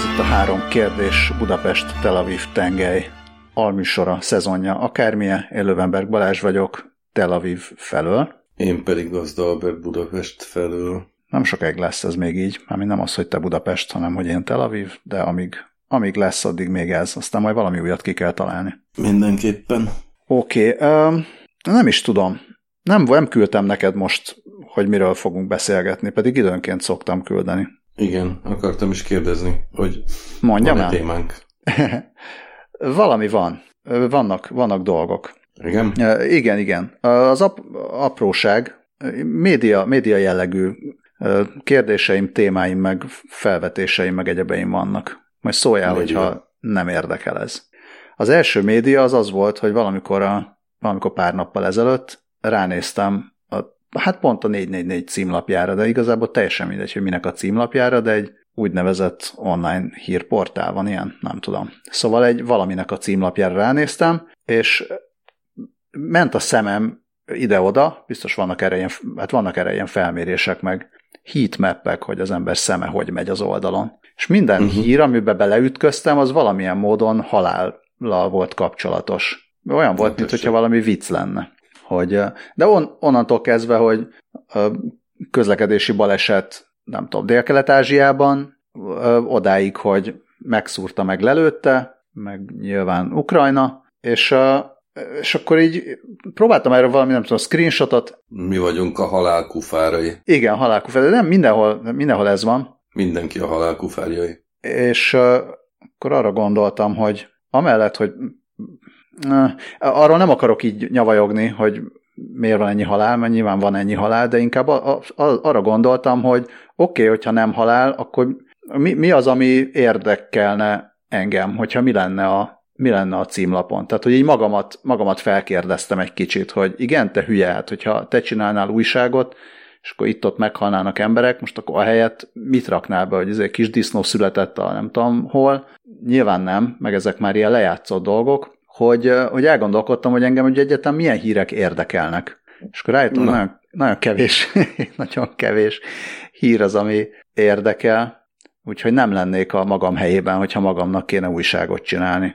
Ez itt a három kérdés Budapest Tel Aviv tengely alműsora, szezonja, akármilyen. Én Lövenberg Balázs vagyok, Tel Aviv felől. Én pedig Gazda Albert Budapest felől. Nem sokáig lesz ez még így, ami nem az, hogy te Budapest, hanem hogy én Tel Aviv, de amíg, amíg lesz, addig még ez. Aztán majd valami újat ki kell találni. Mindenképpen. Oké, okay, um, nem is tudom. Nem, nem küldtem neked most, hogy miről fogunk beszélgetni, pedig időnként szoktam küldeni. Igen, akartam is kérdezni, hogy Mondjam van el? témánk? Valami van. Vannak, vannak dolgok. Igen? Igen, igen. Az ap- apróság, média, média jellegű kérdéseim, témáim, meg felvetéseim, meg egyebeim vannak. Majd szóljál, média. hogyha nem érdekel ez. Az első média az az volt, hogy valamikor, a, valamikor pár nappal ezelőtt ránéztem hát pont a 444 címlapjára, de igazából teljesen mindegy, hogy minek a címlapjára, de egy úgynevezett online hírportál van ilyen, nem tudom. Szóval egy valaminek a címlapjára ránéztem, és ment a szemem ide-oda, biztos vannak erre ilyen, hát vannak erre ilyen felmérések, meg heatmappek, hogy az ember szeme hogy megy az oldalon. És minden uh-huh. hír, amiben beleütköztem, az valamilyen módon halállal volt kapcsolatos. Olyan volt, mintha valami vicc lenne. Hogy, de on, onnantól kezdve, hogy közlekedési baleset, nem tudom, Dél-Kelet-Ázsiában, odáig, hogy megszúrta, meg lelőtte, meg nyilván Ukrajna, és, és akkor így próbáltam erről valami, nem tudom, screenshotot. Mi vagyunk a halálkufárai. Igen, halálkufárai, de nem mindenhol, mindenhol ez van. Mindenki a halálkufárjai. És akkor arra gondoltam, hogy amellett, hogy Arról nem akarok így nyavajogni, hogy miért van ennyi halál, mert nyilván van ennyi halál, de inkább a, a, arra gondoltam, hogy oké, okay, hogyha nem halál, akkor mi, mi az, ami érdekelne engem, hogyha mi lenne a, mi lenne a címlapon. Tehát, hogy így magamat, magamat felkérdeztem egy kicsit, hogy igen, te hülye, hát, hogyha te csinálnál újságot, és akkor itt-ott meghalnának emberek, most akkor a helyet mit raknál be, hogy ez egy kis disznó született a nem tudom hol. Nyilván nem, meg ezek már ilyen lejátszott dolgok, hogy, hogy elgondolkodtam, hogy engem hogy egyetem milyen hírek érdekelnek. És akkor rájöttem, nagyon, nagyon kevés, nagyon kevés hír az, ami érdekel, úgyhogy nem lennék a magam helyében, hogyha magamnak kéne újságot csinálni.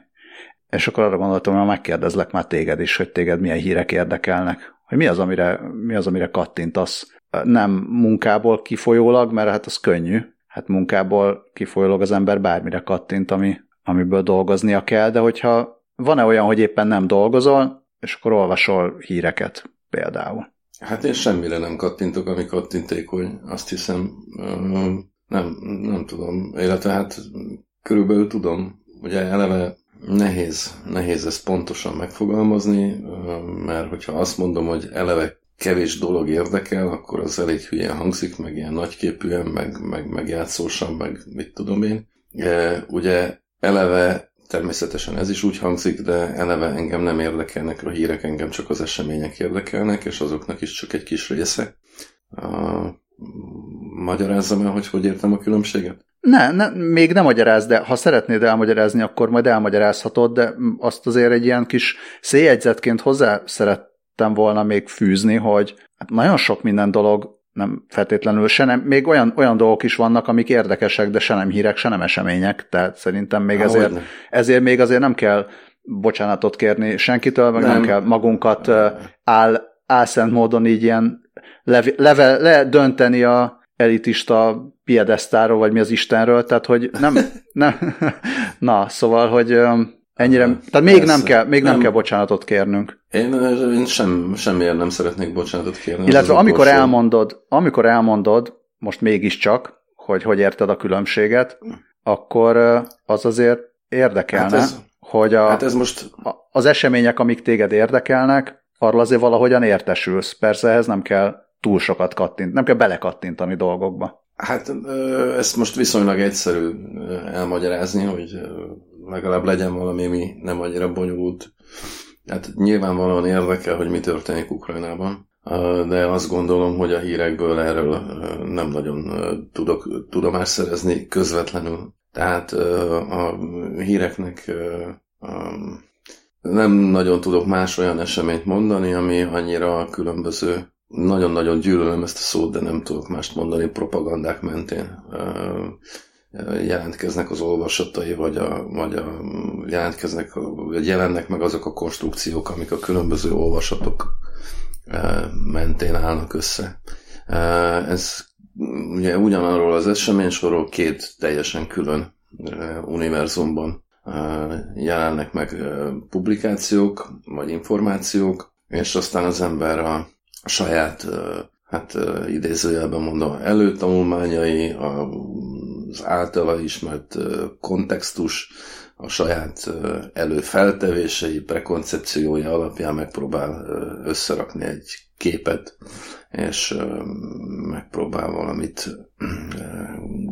És akkor arra gondoltam, hogy megkérdezlek már téged is, hogy téged milyen hírek érdekelnek. Hogy mi az, amire, mi az, amire kattintasz. Nem munkából kifolyólag, mert hát az könnyű. Hát munkából kifolyólag az ember bármire kattint, ami, amiből dolgoznia kell, de hogyha van-e olyan, hogy éppen nem dolgozol, és akkor olvasol híreket például? Hát én semmire nem kattintok, ami hogy Azt hiszem, nem, nem tudom. Illetve hát körülbelül tudom. Ugye eleve nehéz, nehéz ezt pontosan megfogalmazni, mert hogyha azt mondom, hogy eleve kevés dolog érdekel, akkor az elég hülyen hangzik, meg ilyen nagyképűen, meg, meg, meg játszósan, meg mit tudom én. Ugye eleve Természetesen ez is úgy hangzik, de eleve engem nem érdekelnek a hírek, engem csak az események érdekelnek, és azoknak is csak egy kis része. Uh, magyarázzam el, hogy hogy értem a különbséget? Ne, ne, még nem magyaráz, de ha szeretnéd elmagyarázni, akkor majd elmagyarázhatod, de azt azért egy ilyen kis széjegyzetként hozzá szerettem volna még fűzni, hogy hát nagyon sok minden dolog nem feltétlenül se nem, még olyan, olyan dolgok is vannak, amik érdekesek, de se nem hírek, se nem események, tehát szerintem még Há, ezért, ezért még azért nem kell bocsánatot kérni senkitől, meg nem, nem. kell magunkat áll, álszent módon így ilyen leve, leve, ledönteni a elitista piedesztáról, vagy mi az Istenről, tehát hogy nem, nem na, szóval, hogy Ennyire, tehát még nem kell, még nem, nem kell bocsánatot kérnünk. Én, én sem, semmiért nem szeretnék bocsánatot kérni. Illetve amikor elmondod, amikor elmondod, most mégiscsak, hogy hogy érted a különbséget, akkor az azért érdekelne, hát ez, hogy a, hát ez most... az események, amik téged érdekelnek, arról azért valahogyan értesülsz. Persze ehhez nem kell túl sokat kattint, nem kell belekattintani dolgokba. Hát ezt most viszonylag egyszerű elmagyarázni, hogy legalább legyen valami, ami nem annyira bonyolult. Hát nyilvánvalóan érdekel, hogy mi történik Ukrajnában, de azt gondolom, hogy a hírekből erről nem nagyon tudok tudomást szerezni közvetlenül. Tehát a híreknek nem nagyon tudok más olyan eseményt mondani, ami annyira különböző. Nagyon-nagyon gyűlölöm ezt a szót, de nem tudok mást mondani propagandák mentén jelentkeznek az olvasatai, vagy, a, vagy a, jelentkeznek, vagy jelennek meg azok a konstrukciók, amik a különböző olvasatok mentén állnak össze. Ez ugye ugyanarról az eseménysorról két teljesen külön univerzumban jelennek meg publikációk, vagy információk, és aztán az ember a saját, hát idézőjelben mondom, előtanulmányai, az általa ismert kontextus, a saját előfeltevései, prekoncepciója alapján megpróbál összerakni egy képet, és megpróbál valamit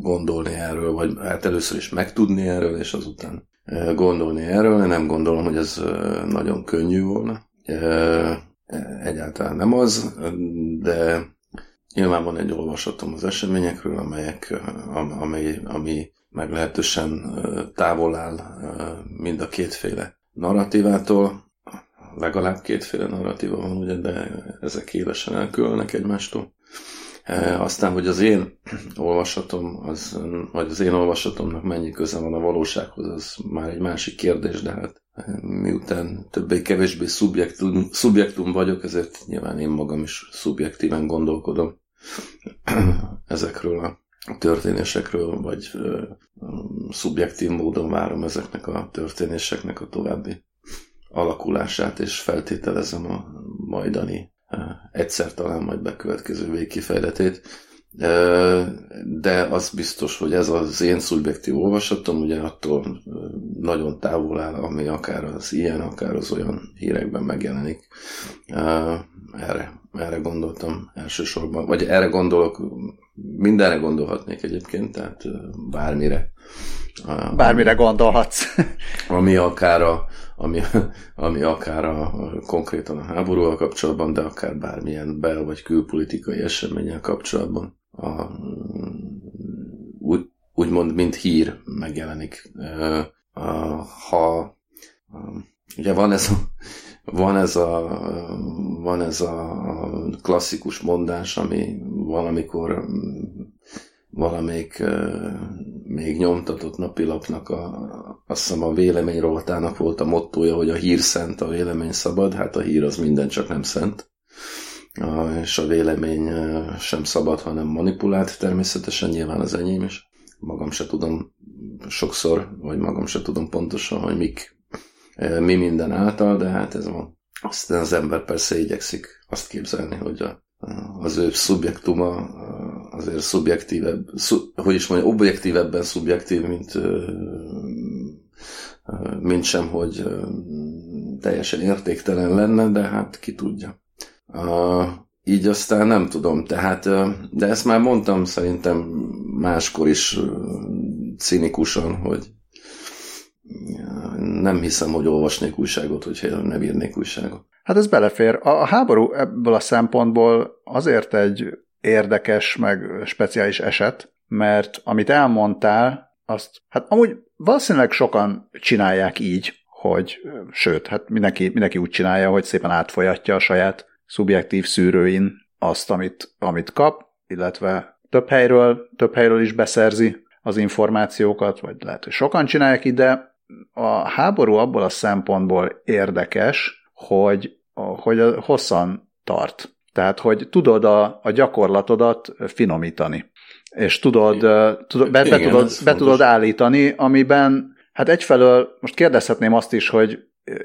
gondolni erről, vagy hát először is megtudni erről, és azután gondolni erről. Én nem gondolom, hogy ez nagyon könnyű volna. Egyáltalán nem az, de nyilván van egy olvasatom az eseményekről, amelyek, ami, ami meglehetősen távol áll mind a kétféle narratívától. Legalább kétféle narratíva van, ugye, de ezek élesen elkülönnek egymástól. Aztán, hogy az én olvasatom, az, vagy az én olvasatomnak mennyi köze van a valósághoz, az már egy másik kérdés, de hát miután többé-kevésbé szubjektum, szubjektum vagyok, ezért nyilván én magam is szubjektíven gondolkodom ezekről a történésekről, vagy szubjektív módon várom ezeknek a történéseknek a további alakulását, és feltételezem a majdani egyszer talán majd bekövetkező végkifejletét. De az biztos, hogy ez az én szubjektív olvasatom, ugye attól nagyon távol áll, ami akár az ilyen, akár az olyan hírekben megjelenik. Erre, erre gondoltam elsősorban, vagy erre gondolok, mindenre gondolhatnék egyébként, tehát bármire. Bármire gondolhatsz. ami akár a, ami, ami akár a, konkrétan a háborúval kapcsolatban, de akár bármilyen bel- vagy külpolitikai eseményel kapcsolatban a, úgy, úgymond, mint hír megjelenik. Ha ugye van ez a, van ez a, van ez a klasszikus mondás, ami valamikor valamelyik még nyomtatott napilapnak a, azt hiszem a vélemény rovatának volt a mottója, hogy a hír szent, a vélemény szabad, hát a hír az minden csak nem szent és a vélemény sem szabad, hanem manipulált természetesen, nyilván az enyém is. Magam se tudom sokszor, vagy magam se tudom pontosan, hogy mik, mi minden által, de hát ez van. Aztán az ember persze igyekszik azt képzelni, hogy a, az ő szubjektuma azért szubjektívebb, szub, hogy is mondja, objektívebben szubjektív, mint, mint sem, hogy teljesen értéktelen lenne, de hát ki tudja. Így aztán nem tudom, tehát, de ezt már mondtam szerintem máskor is cinikusan, hogy nem hiszem, hogy olvasnék újságot, hogyha nem írnék újságot. Hát ez belefér. A háború ebből a szempontból azért egy érdekes, meg speciális eset, mert amit elmondtál, azt, hát amúgy valószínűleg sokan csinálják így, hogy, sőt, hát mindenki, mindenki úgy csinálja, hogy szépen átfolyatja a saját szubjektív szűrőin azt, amit, amit kap, illetve több helyről, több helyről is beszerzi az információkat, vagy lehet, hogy sokan csinálják ide. A háború abból a szempontból érdekes, hogy, hogy hosszan tart. Tehát, hogy tudod a, a gyakorlatodat finomítani. És tudod, tudod be, be, tudod, be tudod állítani, amiben, hát egyfelől most kérdezhetném azt is, hogy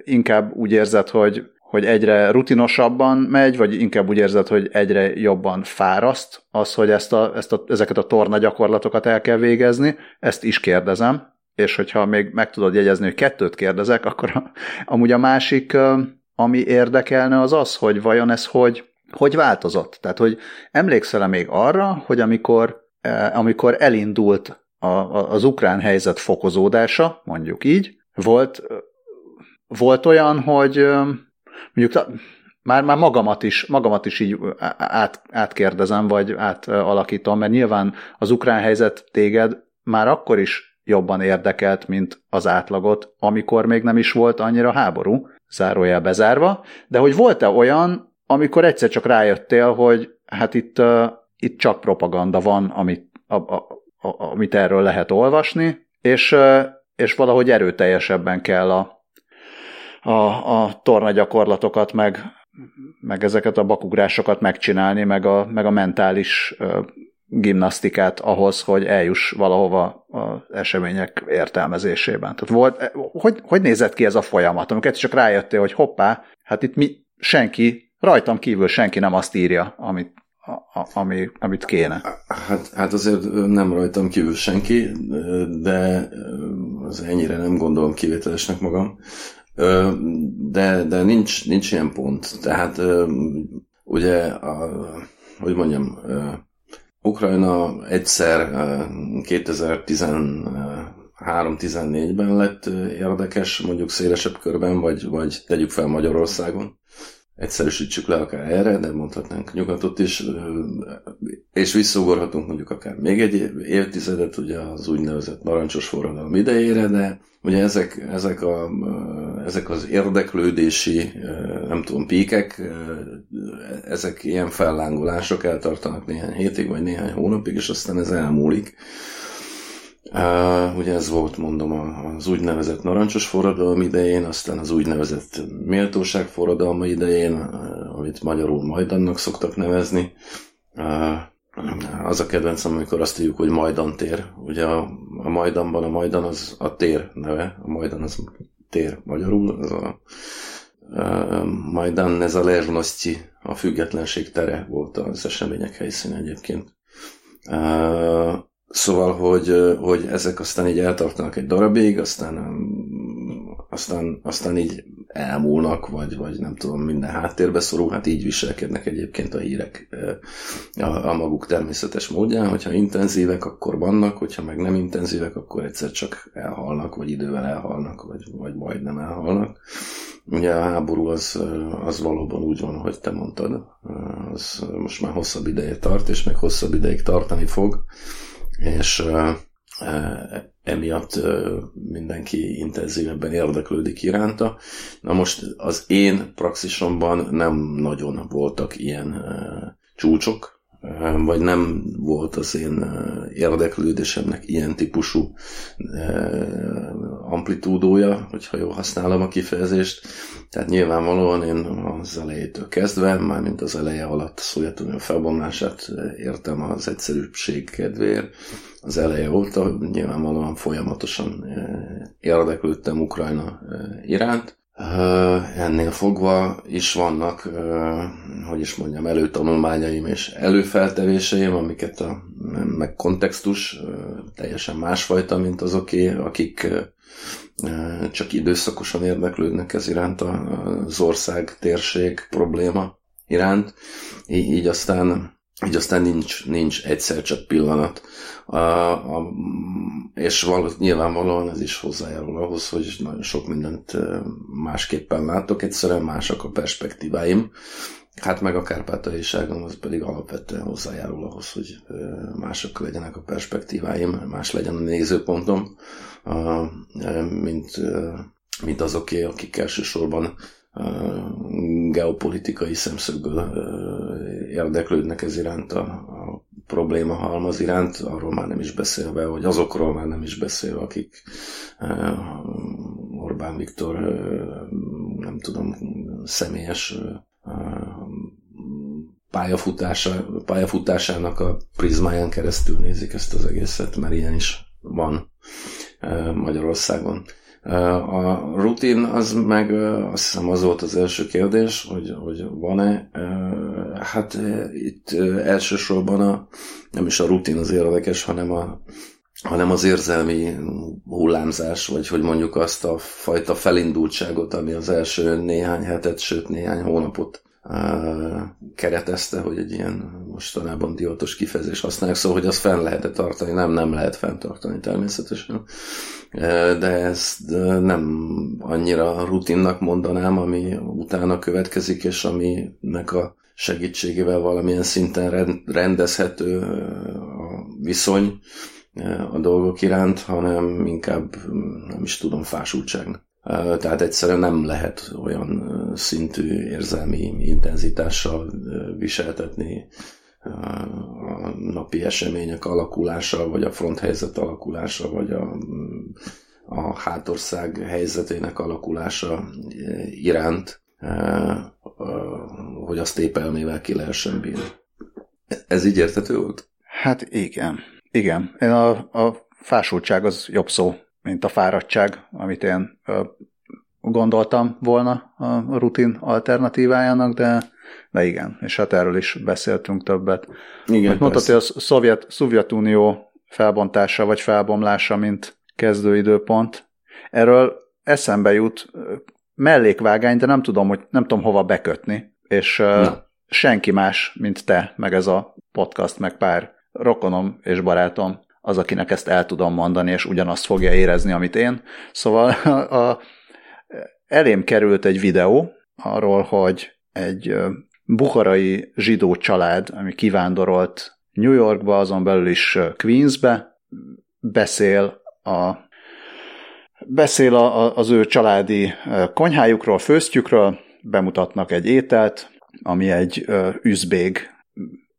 inkább úgy érzed, hogy hogy egyre rutinosabban megy, vagy inkább úgy érzed, hogy egyre jobban fáraszt az, hogy ezt a, ezt a, ezeket a torna gyakorlatokat el kell végezni, ezt is kérdezem, és hogyha még meg tudod jegyezni, hogy kettőt kérdezek, akkor a, amúgy a másik, ami érdekelne, az az, hogy vajon ez hogy, hogy változott. Tehát, hogy emlékszel-e még arra, hogy amikor, amikor elindult a, a, az ukrán helyzet fokozódása, mondjuk így, volt, volt olyan, hogy mondjuk már, már magamat, is, magamat is így át, átkérdezem, vagy átalakítom, mert nyilván az ukrán helyzet téged már akkor is jobban érdekelt, mint az átlagot, amikor még nem is volt annyira háború, zárójel bezárva, de hogy volt-e olyan, amikor egyszer csak rájöttél, hogy hát itt, uh, itt csak propaganda van, amit, a, a, amit erről lehet olvasni, és, és valahogy erőteljesebben kell a, a, a torna gyakorlatokat, meg, meg ezeket a bakugrásokat megcsinálni, meg a, meg a mentális gimnasztikát ahhoz, hogy eljuss valahova az események értelmezésében. Tehát volt, hogy, hogy nézett ki ez a folyamat, amikor csak rájöttél, hogy hoppá, hát itt mi, senki, rajtam kívül senki nem azt írja, amit, a, ami, amit kéne. Hát, hát azért nem rajtam kívül senki, de az ennyire nem gondolom kivételesnek magam. De, de nincs, nincs ilyen pont. Tehát ugye, a, hogy mondjam, Ukrajna egyszer 2013-14-ben lett érdekes, mondjuk szélesebb körben, vagy, vagy tegyük fel Magyarországon. Egyszerűsítsük le akár erre, de mondhatnánk nyugatot is, és visszaugorhatunk mondjuk akár még egy évtizedet, ugye az úgynevezett narancsos forradalom idejére, de ugye ezek, ezek, a, ezek az érdeklődési, nem tudom, píkek, ezek ilyen fellángolások eltartanak néhány hétig, vagy néhány hónapig, és aztán ez elmúlik. Uh, ugye ez volt, mondom, az úgynevezett narancsos forradalom idején, aztán az úgynevezett méltóság forradalma idején, uh, amit magyarul Majdannak szoktak nevezni. Uh, az a kedvencem, amikor azt írjuk, hogy Majdan tér. Ugye a, a Majdanban a Majdan az a tér neve, a Majdan az tér magyarul, az a Majdan Nezalezhnosti, a függetlenség tere volt az események helyszíne egyébként. Szóval, hogy, hogy ezek aztán így eltartanak egy darabig, aztán, aztán, aztán így elmúlnak, vagy, vagy nem tudom, minden háttérbe szorul, hát így viselkednek egyébként a hírek a, a maguk természetes módján, hogyha intenzívek, akkor vannak, hogyha meg nem intenzívek, akkor egyszer csak elhalnak, vagy idővel elhalnak, vagy, vagy majdnem elhalnak. Ugye a háború az, az valóban úgy van, hogy te mondtad, az most már hosszabb ideje tart, és meg hosszabb ideig tartani fog és emiatt mindenki intenzívebben érdeklődik iránta. Na most az én praxisomban nem nagyon voltak ilyen csúcsok, vagy nem volt az én érdeklődésemnek ilyen típusú amplitúdója, hogyha jól használom a kifejezést. Tehát nyilvánvalóan én az elejétől kezdve, mármint az eleje alatt a Szovjetunió felbomlását értem az egyszerűség kedvéért. Az eleje óta nyilvánvalóan folyamatosan érdeklődtem Ukrajna iránt, Ennél fogva is vannak, hogy is mondjam, előtanulmányaim és előfeltevéseim, amiket a meg kontextus teljesen másfajta, mint azoké, akik csak időszakosan érdeklődnek ez iránt az ország, térség probléma iránt. Így aztán így aztán nincs, nincs egyszer csak pillanat. A, a, és való, nyilvánvalóan ez is hozzájárul ahhoz, hogy nagyon sok mindent másképpen látok, egyszerűen másak a perspektíváim. Hát meg a kárpátaiságom az pedig alapvetően hozzájárul ahhoz, hogy mások legyenek a perspektíváim, más legyen a nézőpontom, mint, mint azoké, akik elsősorban geopolitikai szemszögből érdeklődnek ez iránt a, a probléma halmaz iránt, arról már nem is beszélve, vagy azokról már nem is beszélve, akik Orbán Viktor nem tudom, személyes pályafutása, pályafutásának a prizmáján keresztül nézik ezt az egészet, mert ilyen is van Magyarországon. A rutin az meg azt hiszem az volt az első kérdés, hogy, hogy van-e. Hát itt elsősorban a, nem is a rutin az érdekes, hanem, a, hanem az érzelmi hullámzás, vagy hogy mondjuk azt a fajta felindultságot, ami az első néhány hetet, sőt néhány hónapot keretezte, hogy egy ilyen mostanában divatos kifejezés használják, szóval, hogy azt fenn lehet tartani, nem, nem lehet fenntartani természetesen, de ezt nem annyira rutinnak mondanám, ami utána következik, és aminek a segítségével valamilyen szinten rendezhető a viszony a dolgok iránt, hanem inkább nem is tudom, fásultságnak. Tehát egyszerűen nem lehet olyan szintű érzelmi intenzitással viseltetni a napi események alakulása, vagy a fronthelyzet alakulása, vagy a, a hátország helyzetének alakulása iránt, hogy azt épp elmével ki lehessen bírni. Ez így értető volt? Hát igen. Igen. Én a, a fásultság az jobb szó, mint a fáradtság, amit én gondoltam volna a rutin alternatívájának, de, de igen, és hát erről is beszéltünk többet. Igen, mondtad, hogy a Szovjet, Szovjetunió felbontása vagy felbomlása, mint kezdőidőpont. Erről eszembe jut mellékvágány, de nem tudom, hogy nem tudom hova bekötni, és Na. senki más, mint te, meg ez a podcast, meg pár rokonom és barátom az, akinek ezt el tudom mondani, és ugyanazt fogja érezni, amit én. Szóval a, a, elém került egy videó arról, hogy egy bukarai zsidó család, ami kivándorolt New Yorkba, azon belül is Queensbe, beszél a beszél a, az ő családi konyhájukról, főztjükről, bemutatnak egy ételt, ami egy üzbég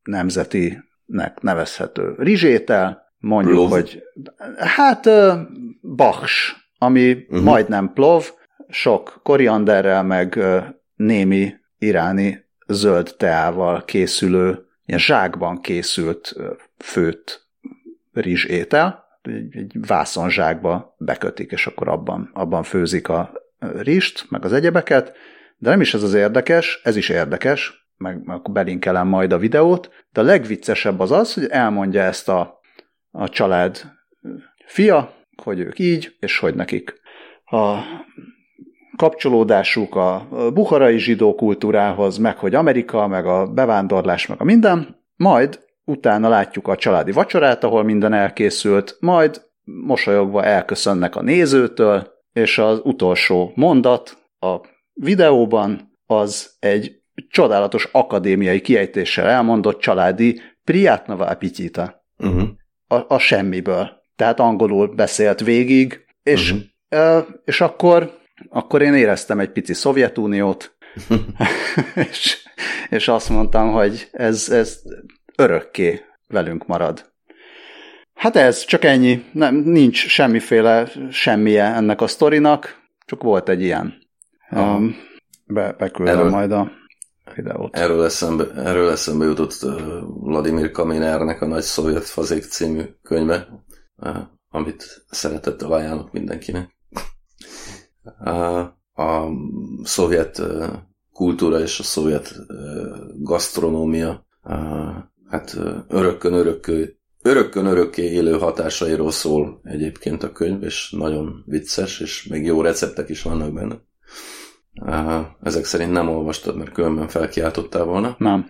nemzetinek nevezhető rizsétel, mondjuk, plov. hogy hát baks, ami uh-huh. majdnem plov, sok korianderrel, meg némi iráni zöld teával készülő, ilyen zsákban készült főtt rizs étel, egy, vászonzsákba bekötik, és akkor abban, abban főzik a rist, meg az egyebeket, de nem is ez az érdekes, ez is érdekes, meg, meg belinkelem majd a videót, de a legviccesebb az az, hogy elmondja ezt a, a család fia, hogy ők így, és hogy nekik a kapcsolódásuk a buharai zsidó kultúrához, meg hogy Amerika, meg a bevándorlás, meg a minden, majd utána látjuk a családi vacsorát, ahol minden elkészült, majd mosolyogva elköszönnek a nézőtől, és az utolsó mondat a videóban az egy csodálatos akadémiai kiejtéssel elmondott családi Priátnava Apitita. Uh-huh. A, a semmiből. Tehát angolul beszélt végig, és, uh-huh. és akkor akkor én éreztem egy pici Szovjetuniót, és, és azt mondtam, hogy ez, ez örökké velünk marad. Hát ez, csak ennyi. Nem, nincs semmiféle semmije ennek a sztorinak, csak volt egy ilyen. Um, be, beküldöm erről, majd a videót. Erről eszembe, erről eszembe jutott Vladimir Kaminernek a Nagy Szovjet Fazék című könyve, amit szeretettel ajánlok mindenkinek a szovjet kultúra és a szovjet gasztronómia hát örökkön örökkő örökkön örökké élő hatásairól szól egyébként a könyv, és nagyon vicces, és még jó receptek is vannak benne. Ezek szerint nem olvastad, mert különben felkiáltottál volna. Nem.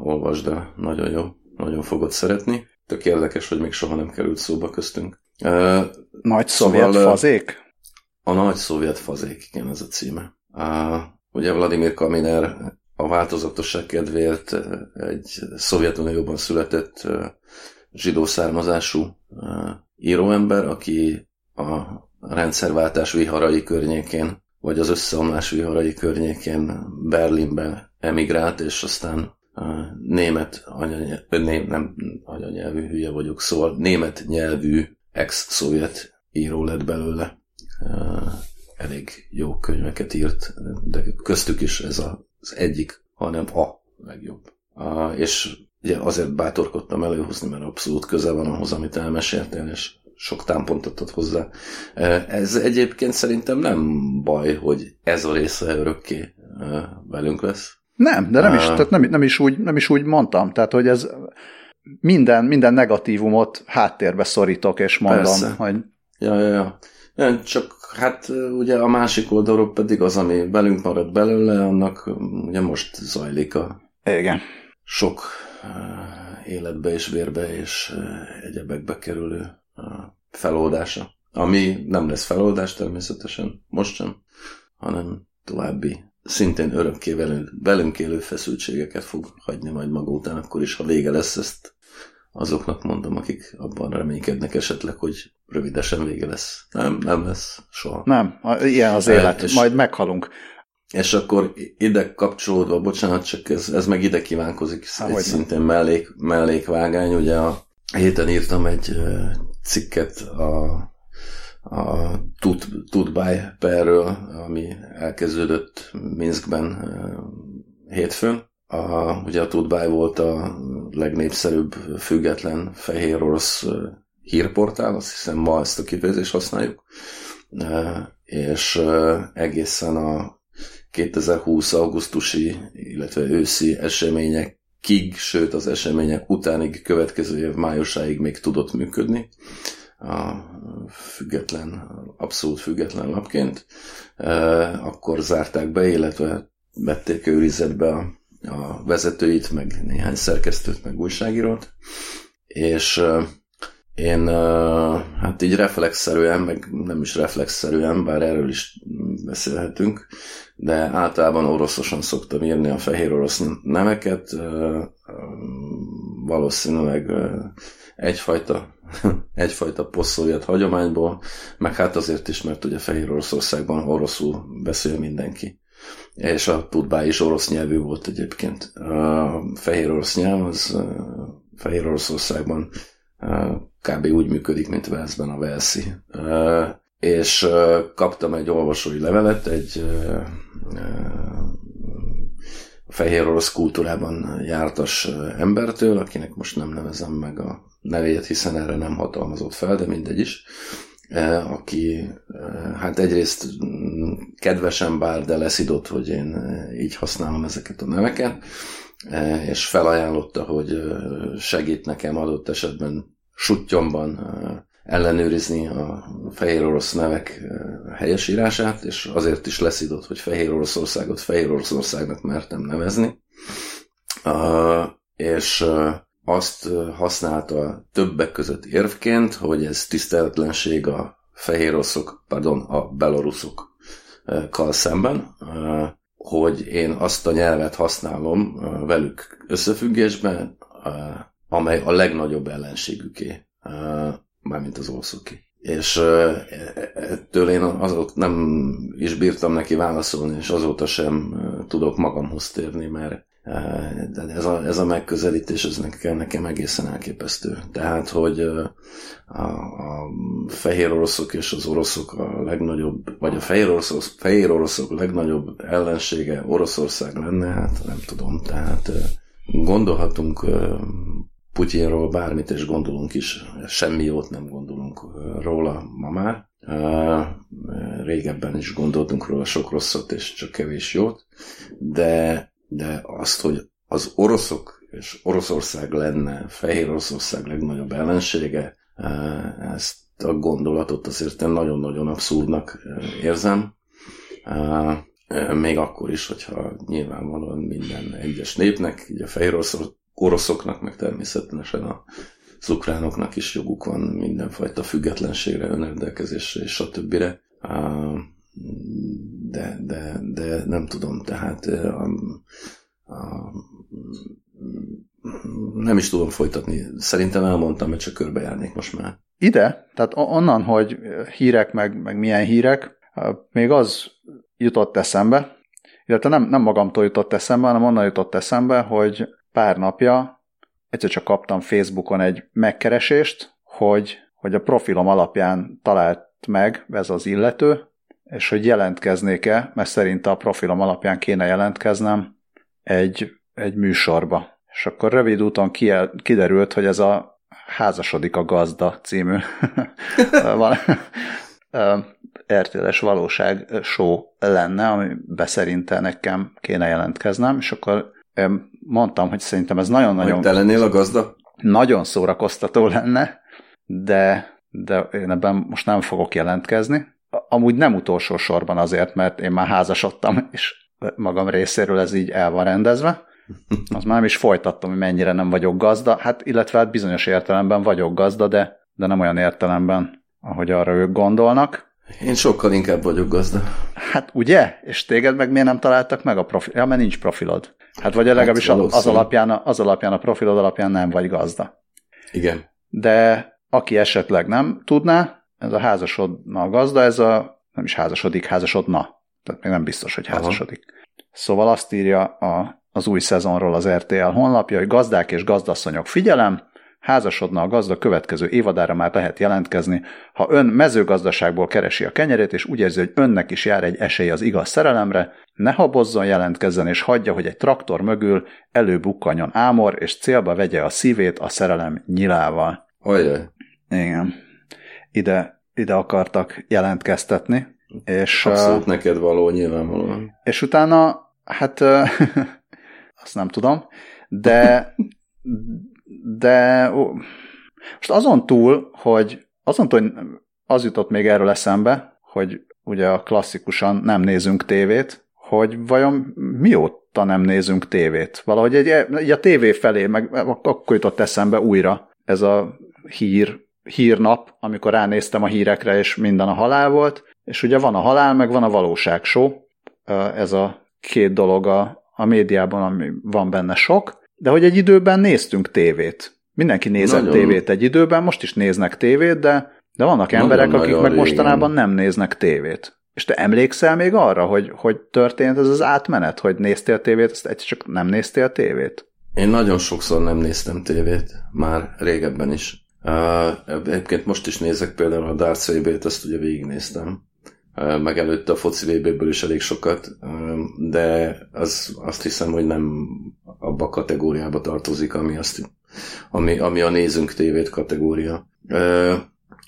Olvasd el, nagyon jó, nagyon fogod szeretni. Tök érdekes, hogy még soha nem került szóba köztünk. Nagy szovjet szóval, fazék? A nagy szovjet fazék, igen, ez a címe. A, ugye Vladimir Kaminer a változatosság kedvéért egy Szovjetunióban született zsidó származású íróember, aki a rendszerváltás viharai környékén, vagy az összeomlás viharai környékén Berlinbe emigrált, és aztán német anyanyelvű, nem anyanyelvű, hülye vagyok, szóval német nyelvű ex-szovjet író lett belőle elég jó könyveket írt, de köztük is ez az egyik, hanem a legjobb. És ugye azért bátorkodtam előhozni, mert abszolút köze van ahhoz, amit elmeséltél, és sok támpontot ad hozzá. Ez egyébként szerintem nem baj, hogy ez a része örökké velünk lesz. Nem, de nem is, tehát nem, nem, is úgy, nem is úgy mondtam. Tehát, hogy ez minden, minden negatívumot háttérbe szorítok, és mondom, Persze. hogy... Ja, ja, ja. Csak hát ugye a másik oldalról pedig az, ami velünk marad belőle, annak ugye most zajlik a Igen. sok életbe és vérbe és egyebekbe kerülő feloldása. Ami nem lesz feloldás természetesen, most sem, hanem további szintén örökké velünk élő feszültségeket fog hagyni majd maga után, akkor is, ha vége lesz, ezt azoknak mondom, akik abban reménykednek esetleg, hogy rövidesen vége lesz. Nem, nem lesz soha. Nem, ilyen az élet, és majd meghalunk. és akkor ide kapcsolódva, bocsánat, csak ez, ez meg ide kívánkozik, Há, egy szintén mellék, mellékvágány, ugye a héten írtam egy cikket a, a Tutbáj perről, ami elkezdődött Minskben hétfőn. A, ugye a Tutbáj volt a legnépszerűbb független fehér orosz hírportál, azt hiszem ma ezt a kifejezést használjuk, és egészen a 2020 augusztusi, illetve őszi eseményekig, sőt az események utánig következő év májusáig még tudott működni a független, abszolút független lapként. Akkor zárták be, illetve vették őrizetbe a, a vezetőit, meg néhány szerkesztőt, meg újságírót, és én hát így reflexzerűen, meg nem is reflexzerűen, bár erről is beszélhetünk, de általában oroszosan szoktam írni a fehér orosz neveket, valószínűleg egyfajta, egyfajta posztszovjet hagyományból, meg hát azért is, mert ugye Fehér Oroszországban oroszul beszél mindenki. És a tudbá is orosz nyelvű volt egyébként. A fehér orosz nyelv az Fehér Oroszországban kb. úgy működik, mint Velszben a Velszi. És kaptam egy olvasói levelet egy fehér orosz kultúrában jártas embertől, akinek most nem nevezem meg a nevét, hiszen erre nem hatalmazott fel, de mindegy is, aki hát egyrészt kedvesen bár, de leszidott, hogy én így használom ezeket a neveket, és felajánlotta, hogy segít nekem adott esetben suttyomban ellenőrizni a fehér orosz nevek helyesírását, és azért is leszidott, hogy Fehér Oroszországot Fehér Oroszországnak mertem nevezni. És azt használta többek között érvként, hogy ez tiszteletlenség a fehér oroszok, pardon, a beloruszokkal szemben, hogy én azt a nyelvet használom velük összefüggésben, amely a legnagyobb ellenségüké, mármint az oroszoké. És ettől én azok nem is bírtam neki válaszolni, és azóta sem tudok magamhoz térni, mert de ez a, ez a megközelítés ez nekem, nekem egészen elképesztő. Tehát, hogy a, a fehér oroszok és az oroszok a legnagyobb, vagy a fehér oroszok, fehér oroszok legnagyobb ellensége Oroszország lenne, hát nem tudom. Tehát gondolhatunk Putyinról bármit, és gondolunk is, semmi jót nem gondolunk róla ma már. Régebben is gondoltunk róla sok rosszat, és csak kevés jót, de, de azt, hogy az oroszok és Oroszország lenne Fehér Oroszország legnagyobb ellensége, ezt a gondolatot azért nagyon-nagyon abszurdnak érzem. Még akkor is, hogyha nyilvánvalóan minden egyes népnek, így a Fehér oroszoknak, meg természetesen a ukránoknak is joguk van mindenfajta függetlenségre, önrendelkezésre és stb. De, de, de nem tudom, tehát a, a, nem is tudom folytatni. Szerintem elmondtam, mert csak körbejárnék most már. Ide, tehát onnan, hogy hírek, meg, meg milyen hírek, még az jutott eszembe, illetve nem, nem magamtól jutott eszembe, hanem onnan jutott eszembe, hogy pár napja egyszer csak kaptam Facebookon egy megkeresést, hogy, hogy a profilom alapján talált meg ez az illető, és hogy jelentkeznék-e, mert szerint a profilom alapján kéne jelentkeznem egy, egy műsorba. És akkor rövid úton kiderült, hogy ez a Házasodik a gazda című RTL-es valóság show lenne, amiben szerinte nekem kéne jelentkeznem, és akkor mondtam, hogy szerintem ez nagyon-nagyon... Te lennél a gazda? Nagyon szórakoztató lenne, de, de én ebben most nem fogok jelentkezni. Amúgy nem utolsó sorban azért, mert én már házasodtam, és magam részéről ez így el van rendezve. Az már nem is folytattam, hogy mennyire nem vagyok gazda. Hát, illetve hát bizonyos értelemben vagyok gazda, de, de nem olyan értelemben, ahogy arra ők gondolnak. Én sokkal inkább vagyok gazda. Hát ugye? És téged meg miért nem találtak meg a profil? Ja, mert nincs profilod. Hát vagy legalábbis hát, az, alapján, az alapján, a profilod alapján nem vagy gazda. Igen. De aki esetleg nem tudná, ez a házasodna a gazda, ez a nem is házasodik, házasodna. Tehát még nem biztos, hogy házasodik. Aha. Szóval azt írja a, az új szezonról az RTL honlapja, hogy gazdák és gazdasszonyok figyelem, házasodna a gazda következő évadára már lehet jelentkezni. Ha ön mezőgazdaságból keresi a kenyerét, és úgy érzi, hogy önnek is jár egy esély az igaz szerelemre, ne habozzon, jelentkezzen, és hagyja, hogy egy traktor mögül előbukkanjon ámor, és célba vegye a szívét a szerelem nyilával. Ajaj. Igen. Ide, ide akartak jelentkeztetni. És, Abszolút uh, neked való, nyilvánvalóan. És utána, hát azt nem tudom, de de most azon túl, hogy azon túl, hogy az jutott még erről eszembe, hogy ugye a klasszikusan nem nézünk tévét, hogy vajon mióta nem nézünk tévét? Valahogy egy, egy a tévé felé, meg akkor jutott eszembe újra ez a hír, hírnap, amikor ránéztem a hírekre, és minden a halál volt, és ugye van a halál, meg van a valóság ez a két dolog a, a médiában, ami van benne sok, de hogy egy időben néztünk tévét. Mindenki nézett nagyon... tévét egy időben, most is néznek tévét, de, de vannak nagyon, emberek, akik meg régen. mostanában nem néznek tévét. És te emlékszel még arra, hogy, hogy történt ez az átmenet, hogy néztél tévét, ezt egy csak nem néztél tévét? Én nagyon sokszor nem néztem tévét, már régebben is. Uh, egyébként most is nézek például a Darth Vader-t, azt ugye végignéztem meg előtte a foci VB-ből is elég sokat, de az, azt hiszem, hogy nem abba a kategóriába tartozik, ami, azt, ami, ami a nézünk tévét kategória.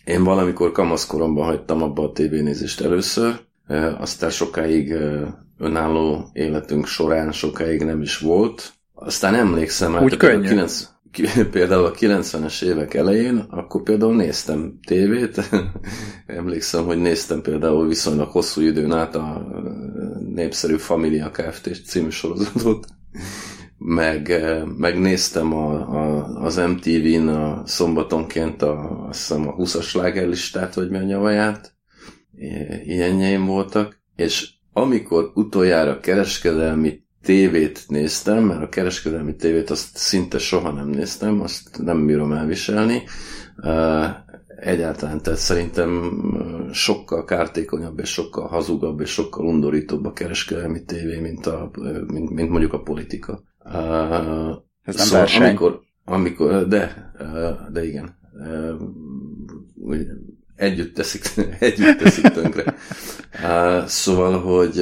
Én valamikor kamaszkoromban hagytam abba a tévénézést először, aztán sokáig önálló életünk során sokáig nem is volt. Aztán emlékszem, Úgy hát 9, például a 90-es évek elején, akkor például néztem tévét, emlékszem, hogy néztem például viszonylag hosszú időn át a népszerű Familia Kft. című sorozatot, meg, megnéztem a, a, az MTV-n a szombatonként a, azt hiszem a 20-as lágerlistát, vagy mi a nyavaját, ilyenjeim voltak, és amikor utoljára kereskedelmi tévét néztem, mert a kereskedelmi tévét azt szinte soha nem néztem, azt nem bírom elviselni. Egyáltalán, tehát szerintem sokkal kártékonyabb, és sokkal hazugabb, és sokkal undorítóbb a kereskedelmi tévé, mint, a, mint, mint mondjuk a politika. Ez nem szóval, amikor, amikor, de, de igen, együtt teszik, együtt teszik tönkre. Szóval, hogy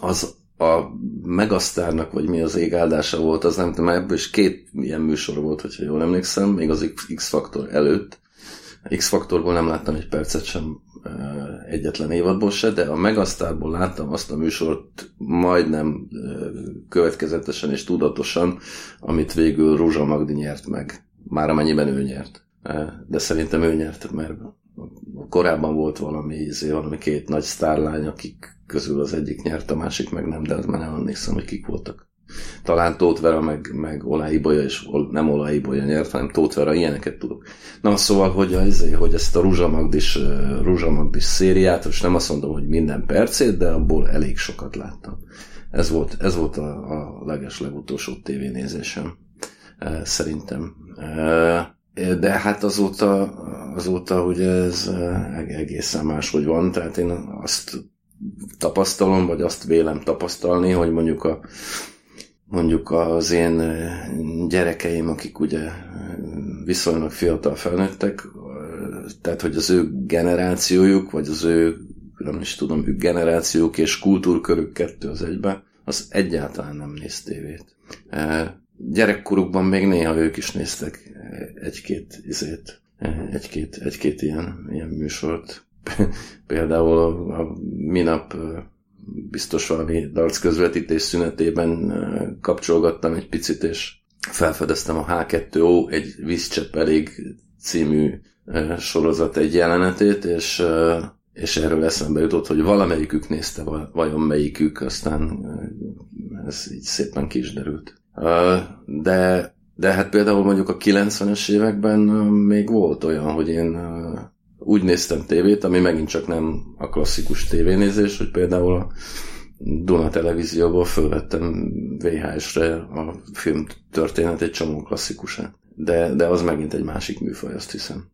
az, a Megasztárnak, vagy mi az ég áldása volt, az nem tudom, ebből is két ilyen műsor volt, hogyha jól emlékszem, még az X-Faktor előtt. X-Faktorból nem láttam egy percet sem egyetlen évadból se, de a Megasztárból láttam azt a műsort majdnem következetesen és tudatosan, amit végül Rúzsa Magdi nyert meg. Már amennyiben ő nyert. De szerintem ő nyert, mert korábban volt valami, izé, valami két nagy sztárlány, akik közül az egyik nyert, a másik meg nem, de már nem emlékszem, hogy kik voltak. Talán Tóth Vera, meg, meg Bolya, és nem Olái Bolya nyert, hanem Tóth Vera, ilyeneket tudok. Na, szóval, hogy, a, izé, hogy ezt a Rúzsamagdis, Rúzsamagdis szériát, most nem azt mondom, hogy minden percét, de abból elég sokat láttam. Ez volt, ez volt a, a leges legutolsó tévénézésem, szerintem. De hát azóta, azóta ugye ez egészen máshogy van, tehát én azt tapasztalom, vagy azt vélem tapasztalni, hogy mondjuk a mondjuk az én gyerekeim, akik ugye viszonylag fiatal felnőttek, tehát hogy az ő generációjuk, vagy az ő, nem is tudom, ő generációk és kultúrkörük kettő az egybe, az egyáltalán nem néz tévét. Gyerekkorukban még néha ők is néztek egy-két izét, egy-két, egy-két ilyen, ilyen műsort. Például a, a minap biztos valami darc közvetítés szünetében kapcsolgattam egy picit, és felfedeztem a H2O, egy vízcsepp elég című sorozat egy jelenetét, és, és erről eszembe jutott, hogy valamelyikük nézte, vajon melyikük, aztán ez így szépen ki is derült. De, de hát például mondjuk a 90-es években még volt olyan, hogy én úgy néztem tévét, ami megint csak nem a klasszikus tévénézés, hogy például a Duna televízióból fölvettem VHS-re a film történet egy csomó klasszikusát. De, de az megint egy másik műfaj, azt hiszem.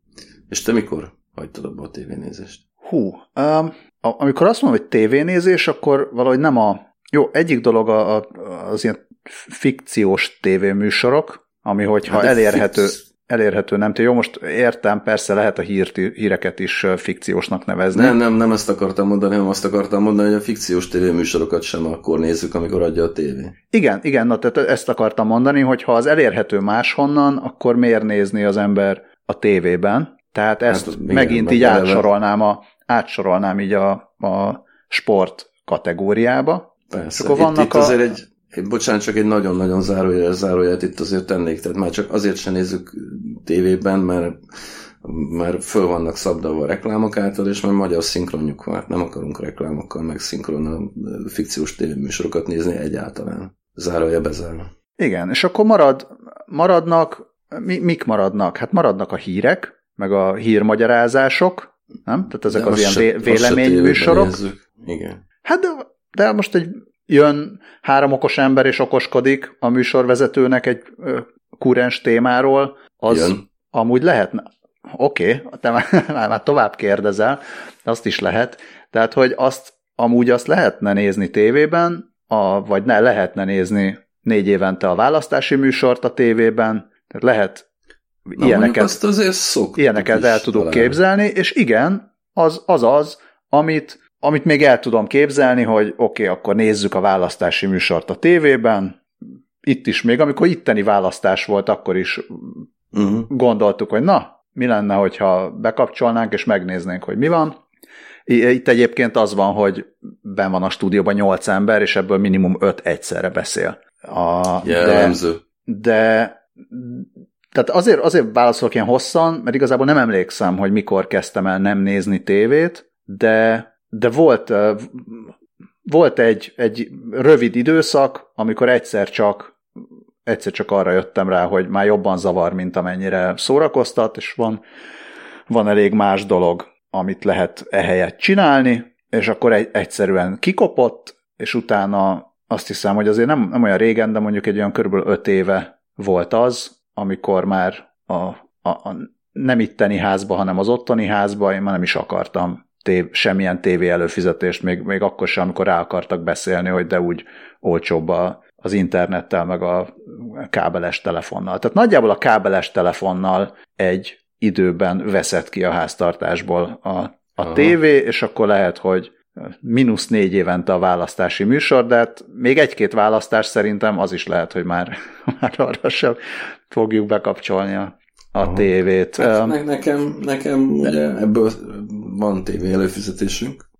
És te mikor hagytad abba a tévénézést? Hú, um, amikor azt mondom, hogy tévénézés, akkor valahogy nem a... Jó, egyik dolog a, a, az ilyen fikciós tévéműsorok, ami hogyha hát elérhető, fix... elérhető nem Jó, most értem, persze lehet a hírt, híreket is fikciósnak nevezni. Nem, nem, nem ezt akartam mondani, hanem azt akartam mondani, hogy a fikciós tévéműsorokat sem akkor nézzük, amikor adja a tévé. Igen, igen, na, tehát ezt akartam mondani, hogy ha az elérhető máshonnan, akkor miért nézni az ember a tévében? Tehát ezt hát, megint így átsorolnám, a, átsorolnám így a, a sport kategóriába. Persze, akkor vannak itt, itt a... azért egy, bocsánat, csak egy nagyon-nagyon zárójeles zárójelet itt azért tennék, tehát már csak azért sem nézzük tévében, mert mert föl vannak szabdalva a reklámok által, és már magyar szinkronjuk van, hát nem akarunk reklámokkal meg szinkron fikciós tévéműsorokat nézni egyáltalán. Zárója bezárva. Igen, és akkor marad, maradnak, mi, mik maradnak? Hát maradnak a hírek, meg a hírmagyarázások, nem? Tehát ezek de az ilyen se, véleményműsorok. Igen. Hát de, de most egy jön három okos ember és okoskodik a műsorvezetőnek egy kurens témáról, az jön. amúgy lehetne. Oké, okay, te már, már tovább kérdezel, azt is lehet. Tehát, hogy azt amúgy azt lehetne nézni tévében, a, vagy ne lehetne nézni négy évente a választási műsort a tévében, tehát lehet Na, ilyeneket, azt azért ilyeneket el tudok talán. képzelni, és igen, az az, az amit, amit még el tudom képzelni, hogy oké, okay, akkor nézzük a választási műsort a tévében, itt is még, amikor itteni választás volt, akkor is uh-huh. gondoltuk, hogy na, mi lenne, hogyha bekapcsolnánk, és megnéznénk, hogy mi van. Itt egyébként az van, hogy ben van a stúdióban nyolc ember, és ebből minimum öt egyszerre beszél. A, Jellemző. De, de tehát azért, azért válaszolok ilyen hosszan, mert igazából nem emlékszem, hogy mikor kezdtem el nem nézni tévét, de, de volt, volt egy, egy rövid időszak, amikor egyszer csak egyszer csak arra jöttem rá, hogy már jobban zavar, mint amennyire szórakoztat, és van, van elég más dolog, amit lehet ehelyett csinálni, és akkor egy, egyszerűen kikopott, és utána azt hiszem, hogy azért nem, nem olyan régen, de mondjuk egy olyan körülbelül öt éve volt az, amikor már a, a, a nem itteni házba, hanem az ottani házba, én már nem is akartam tév, semmilyen tévé előfizetést, még, még akkor sem, amikor rá akartak beszélni, hogy de úgy olcsóbb a, az internettel, meg a kábeles telefonnal. Tehát nagyjából a kábeles telefonnal egy időben veszett ki a háztartásból a, a tévé, és akkor lehet, hogy mínusz négy évente a választási műsor, de hát még egy-két választás szerintem az is lehet, hogy már, már arra sem fogjuk bekapcsolni a, a tévét. Hát ne, nekem, nekem ugye ebből van tévé előfizetésünk,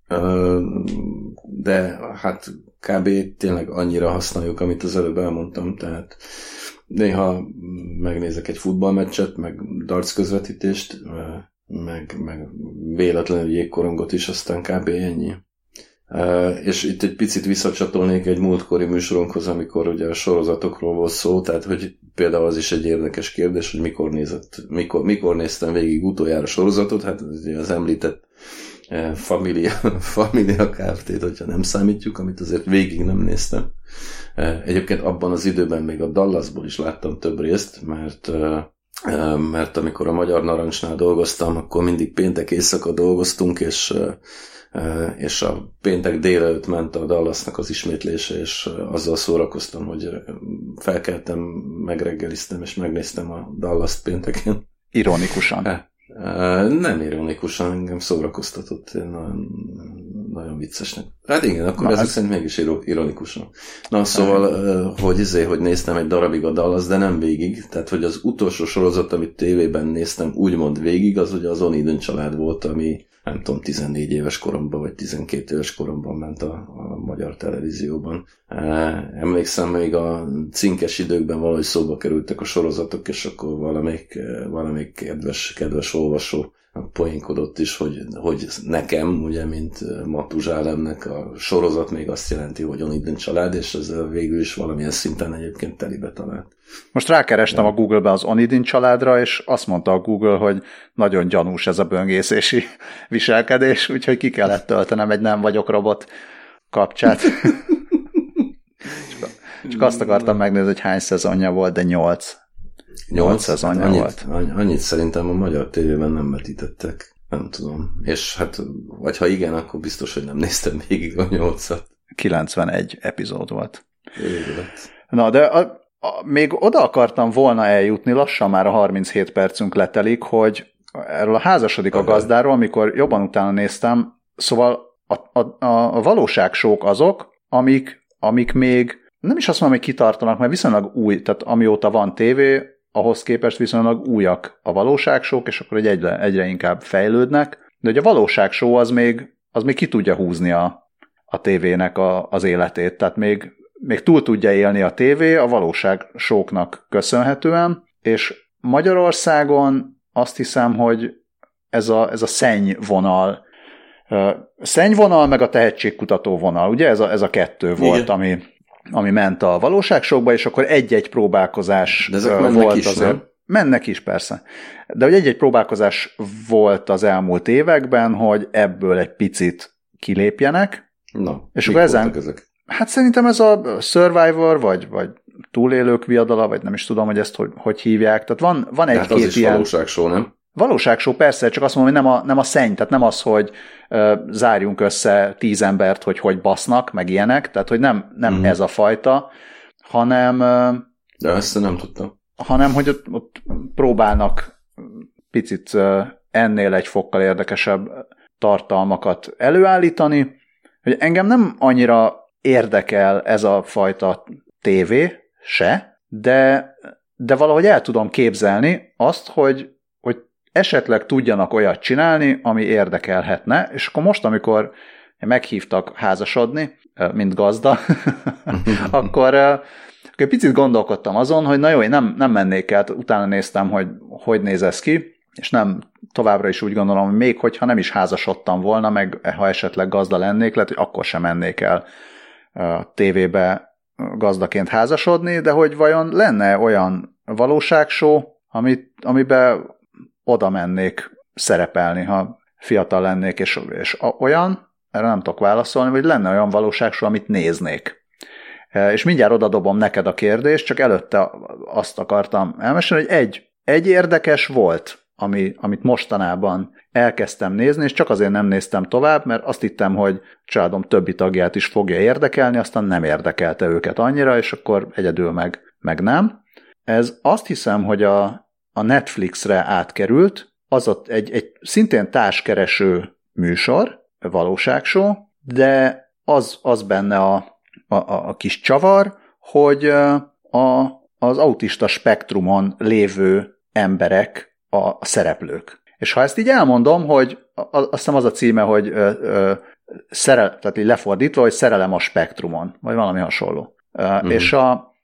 de hát kb. tényleg annyira használjuk, amit az előbb elmondtam, tehát néha megnézek egy futballmeccset, meg darts közvetítést, meg, meg véletlenül jégkorongot is, aztán kb. ennyi. És itt egy picit visszacsatolnék egy múltkori műsorunkhoz, amikor ugye a sorozatokról volt szó, tehát hogy például az is egy érdekes kérdés, hogy mikor, nézett, mikor, mikor néztem végig utoljára sorozatot, hát az említett Familia, Familia Kft-t, hogyha nem számítjuk, amit azért végig nem néztem. Egyébként abban az időben még a Dallasból is láttam több részt, mert mert amikor a Magyar Narancsnál dolgoztam, akkor mindig péntek éjszaka dolgoztunk, és és a péntek délelőtt ment a Dallasnak az ismétlése, és azzal szórakoztam, hogy felkeltem, megreggeliztem, és megnéztem a Dallas pénteken. Ironikusan. Nem ironikusan, engem szórakoztatott, nagyon, nagyon viccesnek. Hát igen, akkor Na, ezek ez... szerint mégis ironikusan. Na, szóval, hogy izé, hogy néztem egy darabig a Dallas, de nem végig, tehát, hogy az utolsó sorozat, amit tévében néztem, úgymond végig, az ugye az Oniden család volt, ami nem tudom, 14 éves koromban, vagy 12 éves koromban ment a, a magyar televízióban. Emlékszem, még a cinkes időkben valahogy szóba kerültek a sorozatok, és akkor valamelyik, valamelyik kedves, kedves olvasó poénkodott is, hogy, hogy nekem, ugye, mint Matuzsálemnek a sorozat még azt jelenti, hogy Onidin család, és ez végül is valamilyen szinten egyébként telibe talált. Most rákerestem ja. a Google-be az Onidin családra, és azt mondta a Google, hogy nagyon gyanús ez a böngészési viselkedés, úgyhogy ki kellett töltenem egy nem vagyok robot kapcsát. csak, csak azt akartam megnézni, hogy hány szezonja volt, de nyolc. Nyolc szezonja annyit, volt. Annyit szerintem a magyar tévében nem vetítettek. Nem tudom. És hát, vagy ha igen, akkor biztos, hogy nem néztem végig a nyolcat. 91 epizód volt. Na, de a, a, még oda akartam volna eljutni, lassan már a 37 percünk letelik, hogy erről a házasodik a gazdáról, amikor jobban utána néztem, szóval a, a, a valóságsók azok, amik, amik még nem is azt mondom, hogy kitartanak, mert viszonylag új, tehát amióta van tévé, ahhoz képest viszonylag újak a valóságsók, és akkor egyre, egyre inkább fejlődnek, de hogy a valóságsó az még, az még ki tudja húzni a, a tévének a, az életét, tehát még, még túl tudja élni a tévé a valóságsóknak köszönhetően, és Magyarországon azt hiszem, hogy ez a, ez a szennyvonal, szennyvonal, meg a tehetségkutató vonal, ugye? Ez a, ez a kettő volt, Igen. ami, ami ment a valóságsokba, és akkor egy-egy próbálkozás De ezek volt is, azért. Nem? Mennek is, persze. De hogy egy-egy próbálkozás volt az elmúlt években, hogy ebből egy picit kilépjenek. Na, és akkor ezen, ezek? Hát szerintem ez a Survivor, vagy, vagy túlélők viadala, vagy nem is tudom, hogy ezt hogy, hogy hívják. Tehát van, van egy-két hát az ilyen... valóságsó, nem? Valóságsó persze, csak azt mondom, hogy nem a, nem a szenny, tehát nem az, hogy uh, zárjunk össze tíz embert, hogy hogy basznak, meg ilyenek, tehát hogy nem, nem mm. ez a fajta, hanem... Uh, De ezt nem tudtam. Hanem, hogy ott, ott próbálnak picit uh, ennél egy fokkal érdekesebb tartalmakat előállítani, hogy engem nem annyira érdekel ez a fajta tévé se, de, de valahogy el tudom képzelni azt, hogy esetleg tudjanak olyat csinálni, ami érdekelhetne, és akkor most, amikor meghívtak házasodni, mint gazda, akkor, egy picit gondolkodtam azon, hogy na jó, én nem, nem mennék el, utána néztem, hogy hogy néz ez ki, és nem továbbra is úgy gondolom, hogy még hogyha nem is házasodtam volna, meg ha esetleg gazda lennék, lehet, hogy akkor sem mennék el a tévébe gazdaként házasodni, de hogy vajon lenne olyan valóságsó, amit, amiben oda mennék szerepelni, ha fiatal lennék, és, és olyan, erre nem tudok válaszolni, hogy lenne olyan valóságsó, amit néznék. E, és mindjárt oda dobom neked a kérdést, csak előtte azt akartam elmesélni, hogy egy, egy érdekes volt, ami, amit mostanában elkezdtem nézni, és csak azért nem néztem tovább, mert azt hittem, hogy családom többi tagját is fogja érdekelni, aztán nem érdekelte őket annyira, és akkor egyedül meg, meg nem. Ez azt hiszem, hogy a a Netflixre átkerült, az ott egy, egy szintén társkereső műsor, valóságsó, de az, az benne a, a, a kis csavar, hogy a, az autista spektrumon lévő emberek a, a szereplők. És ha ezt így elmondom, hogy azt hiszem az a címe, hogy ö, ö, szerel, tehát így lefordítva, hogy szerelem a spektrumon, vagy valami hasonló. Mm. És a,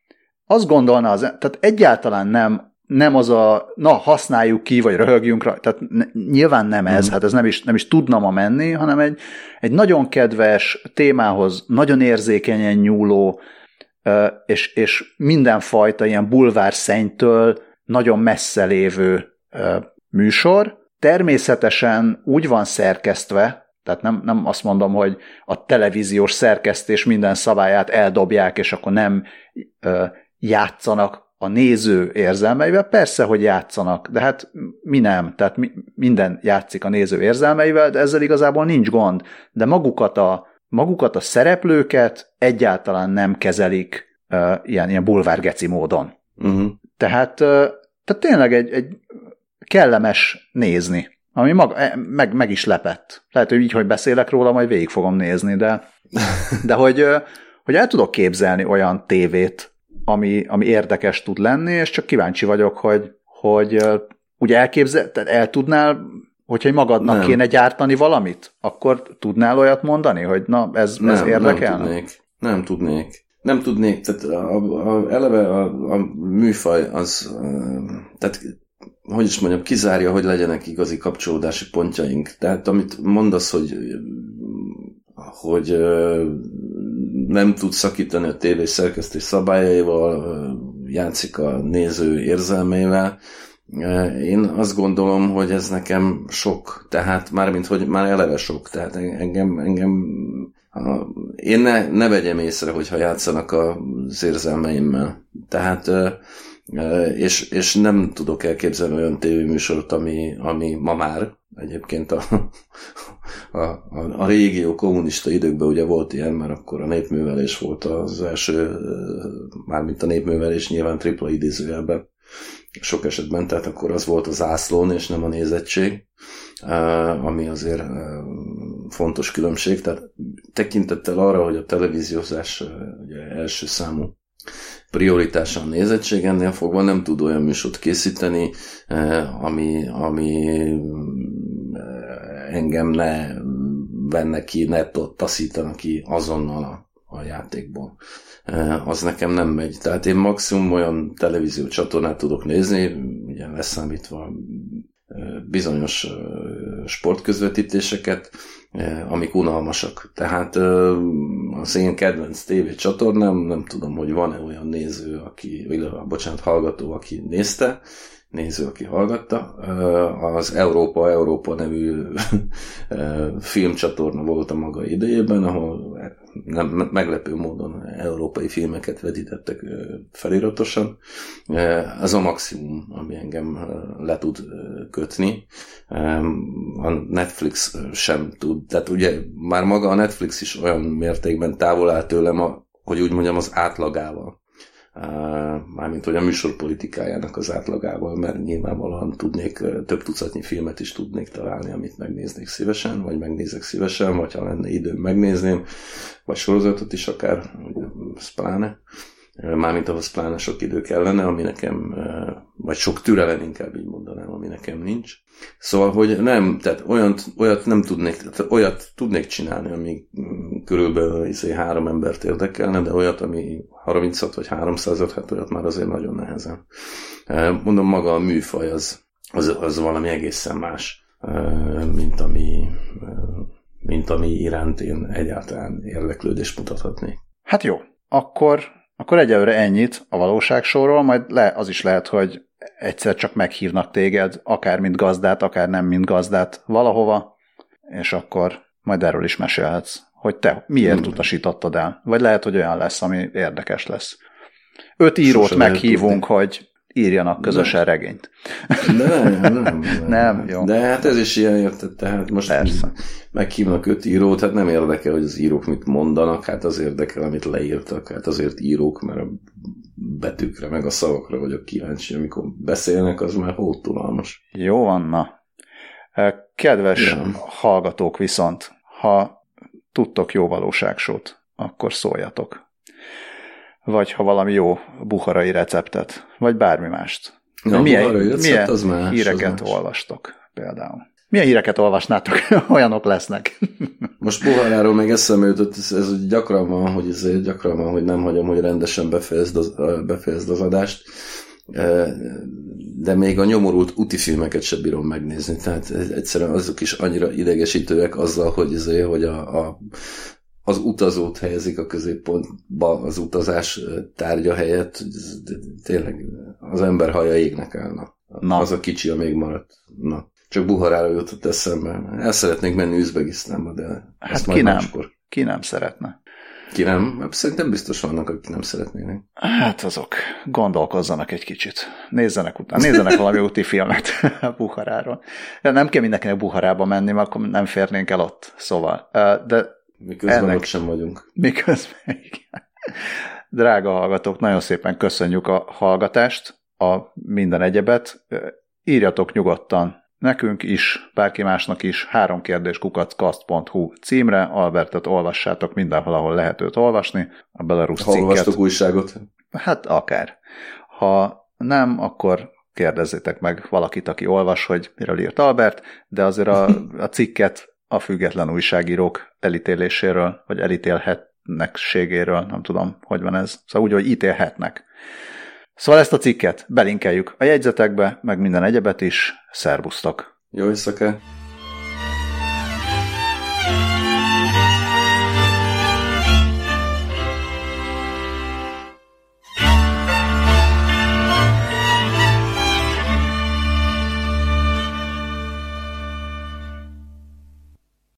azt gondolna, az, tehát egyáltalán nem nem az a, na, használjuk ki, vagy röhögjünk rá, tehát nyilván nem ez, mm. hát ez nem is, nem is tudna ma menni, hanem egy, egy nagyon kedves témához, nagyon érzékenyen nyúló, és, és mindenfajta ilyen bulvár szennytől nagyon messze lévő műsor. Természetesen úgy van szerkesztve, tehát nem, nem azt mondom, hogy a televíziós szerkesztés minden szabályát eldobják, és akkor nem játszanak a néző érzelmeivel, persze, hogy játszanak, de hát mi nem, tehát mi, minden játszik a néző érzelmeivel, de ezzel igazából nincs gond, de magukat a, magukat a szereplőket egyáltalán nem kezelik uh, ilyen, ilyen bulvárgeci módon. Uh-huh. Tehát, uh, tehát tényleg egy, egy kellemes nézni, ami maga, e, meg, meg is lepett. Lehet, hogy így, hogy beszélek róla, majd végig fogom nézni, de, de hogy, hogy el tudok képzelni olyan tévét, ami, ami érdekes tud lenni, és csak kíváncsi vagyok, hogy, hogy ugye elképzel, tehát el tudnál, hogyha magadnak nem. kéne gyártani valamit, akkor tudnál olyat mondani, hogy na, ez, nem, ez érdekel? Nem tudnék. Nem tudnék. Nem tudnék, tehát a, a, eleve a, a műfaj az, tehát hogy is mondjam, kizárja, hogy legyenek igazi kapcsolódási pontjaink. Tehát amit mondasz, hogy hogy nem tud szakítani a tévé szerkesztés szabályaival, játszik a néző érzelmeivel. Én azt gondolom, hogy ez nekem sok, tehát mármint, hogy már eleve sok, tehát engem, engem én ne, ne vegyem észre, hogyha játszanak az érzelmeimmel. Tehát és, és nem tudok elképzelni olyan tévéműsort, ami, ami ma már egyébként a, a, a, a régió kommunista időkben ugye volt ilyen, mert akkor a népművelés volt az első, mármint a népművelés nyilván tripla idézőjelben sok esetben, tehát akkor az volt az ászlón, és nem a nézettség, ami azért fontos különbség. Tehát tekintettel arra, hogy a televíziózás ugye első számú prioritása a nézettség, ennél fogva nem tud olyan műsort készíteni, ami, ami engem ne venne ki, ne taszítana ki azonnal a, a játékból. Az nekem nem megy. Tehát én maximum olyan televízió csatornát tudok nézni, ugye leszámítva bizonyos sportközvetítéseket, amik unalmasak. Tehát az én kedvenc tévé csatornám, nem tudom, hogy van-e olyan néző, aki, vagy bocsánat, hallgató, aki nézte, néző, aki hallgatta. Az Európa Európa nevű filmcsatorna volt a maga idejében, ahol nem, meglepő módon európai filmeket vetítettek feliratosan. Ez a maximum, ami engem le tud kötni. A Netflix sem tud, tehát ugye már maga a Netflix is olyan mértékben távol áll tőlem, hogy úgy mondjam az átlagával mármint hogy a műsor politikájának az átlagával, mert nyilvánvalóan tudnék, több tucatnyi filmet is tudnék találni, amit megnéznék szívesen, vagy megnézek szívesen, vagy ha lenne időm megnézném, vagy sorozatot is akár, pláne. Mármint ahhoz pláne sok idő kellene, ami nekem, vagy sok türelem inkább így mondanám, ami nekem nincs. Szóval, hogy nem, tehát olyat, olyat nem tudnék, olyat tudnék csinálni, ami körülbelül izé, három embert érdekelne, de olyat, ami 36 vagy 300 hát olyat már azért nagyon nehezen. Mondom, maga a műfaj az, az, az valami egészen más, mint ami, mint ami iránt én egyáltalán érdeklődést mutathatnék. Hát jó, akkor akkor egyelőre ennyit a valóságsóról, majd le, az is lehet, hogy egyszer csak meghívnak téged, akár mint gazdát, akár nem mint gazdát valahova, és akkor majd erről is mesélhetsz, hogy te miért hmm. utasítottad el. Vagy lehet, hogy olyan lesz, ami érdekes lesz. Öt írót Sose meghívunk, hogy írjanak közösen nem. regényt. Nem, nem, nem. nem, jó. De hát ez is ilyen érted, tehát most Persze. meghívnak öt írót, hát nem érdekel, hogy az írók mit mondanak, hát az érdekel, amit leírtak, hát azért írók, mert a betűkre, meg a szavakra vagyok kíváncsi, amikor beszélnek, az már hótulalmas. Jó van, na. Kedves ja. hallgatók viszont, ha tudtok jó valóságsót, akkor szóljatok vagy ha valami jó buharai receptet, vagy bármi mást. Ja, milyen recept, milyen az más, híreket az olvastok például? Milyen híreket olvasnátok? Olyanok lesznek. Most Buharáról még eszembe jutott, ez, ez gyakran van, hogy ez gyakran van, hogy nem hagyom, hogy rendesen befejezd az, befejezd az adást, de még a nyomorult úti filmeket sem bírom megnézni, tehát egyszerűen azok is annyira idegesítőek azzal, hogy, azért, hogy a, a az utazót helyezik a középpontba az utazás tárgya helyett, tényleg az ember haja égnek állna. Na. Az a kicsi, még maradt. Na. Csak Buharára jutott eszembe. El szeretnék menni Üzbegisztánba, de hát ki nem, máskor. ki nem szeretne. Ki nem? Hát szerintem biztos vannak, akik nem szeretnének. Hát azok gondolkozzanak egy kicsit. Nézzenek utána, nézzenek valami úti filmet Buharáról. De nem kell mindenkinek Buharába menni, mert akkor nem férnénk el ott. Szóval, de Miközben ennek, ott sem vagyunk. Miközben, igen. Drága hallgatók, nagyon szépen köszönjük a hallgatást, a minden egyebet. Írjatok nyugodtan nekünk is, bárki másnak is, három kérdés kukacKast.hu címre, Albertet olvassátok mindenhol, ahol lehet őt olvasni, a Belarus cikket. Olvastok újságot? Hát akár. Ha nem, akkor kérdezzétek meg valakit, aki olvas, hogy miről írt Albert, de azért a, a cikket a független újságírók elítéléséről, vagy elítélhetnekségéről, nem tudom, hogy van ez. Szóval úgy, hogy ítélhetnek. Szóval ezt a cikket belinkeljük a jegyzetekbe, meg minden egyebet is. Szerbusztok! Jó éjszakát!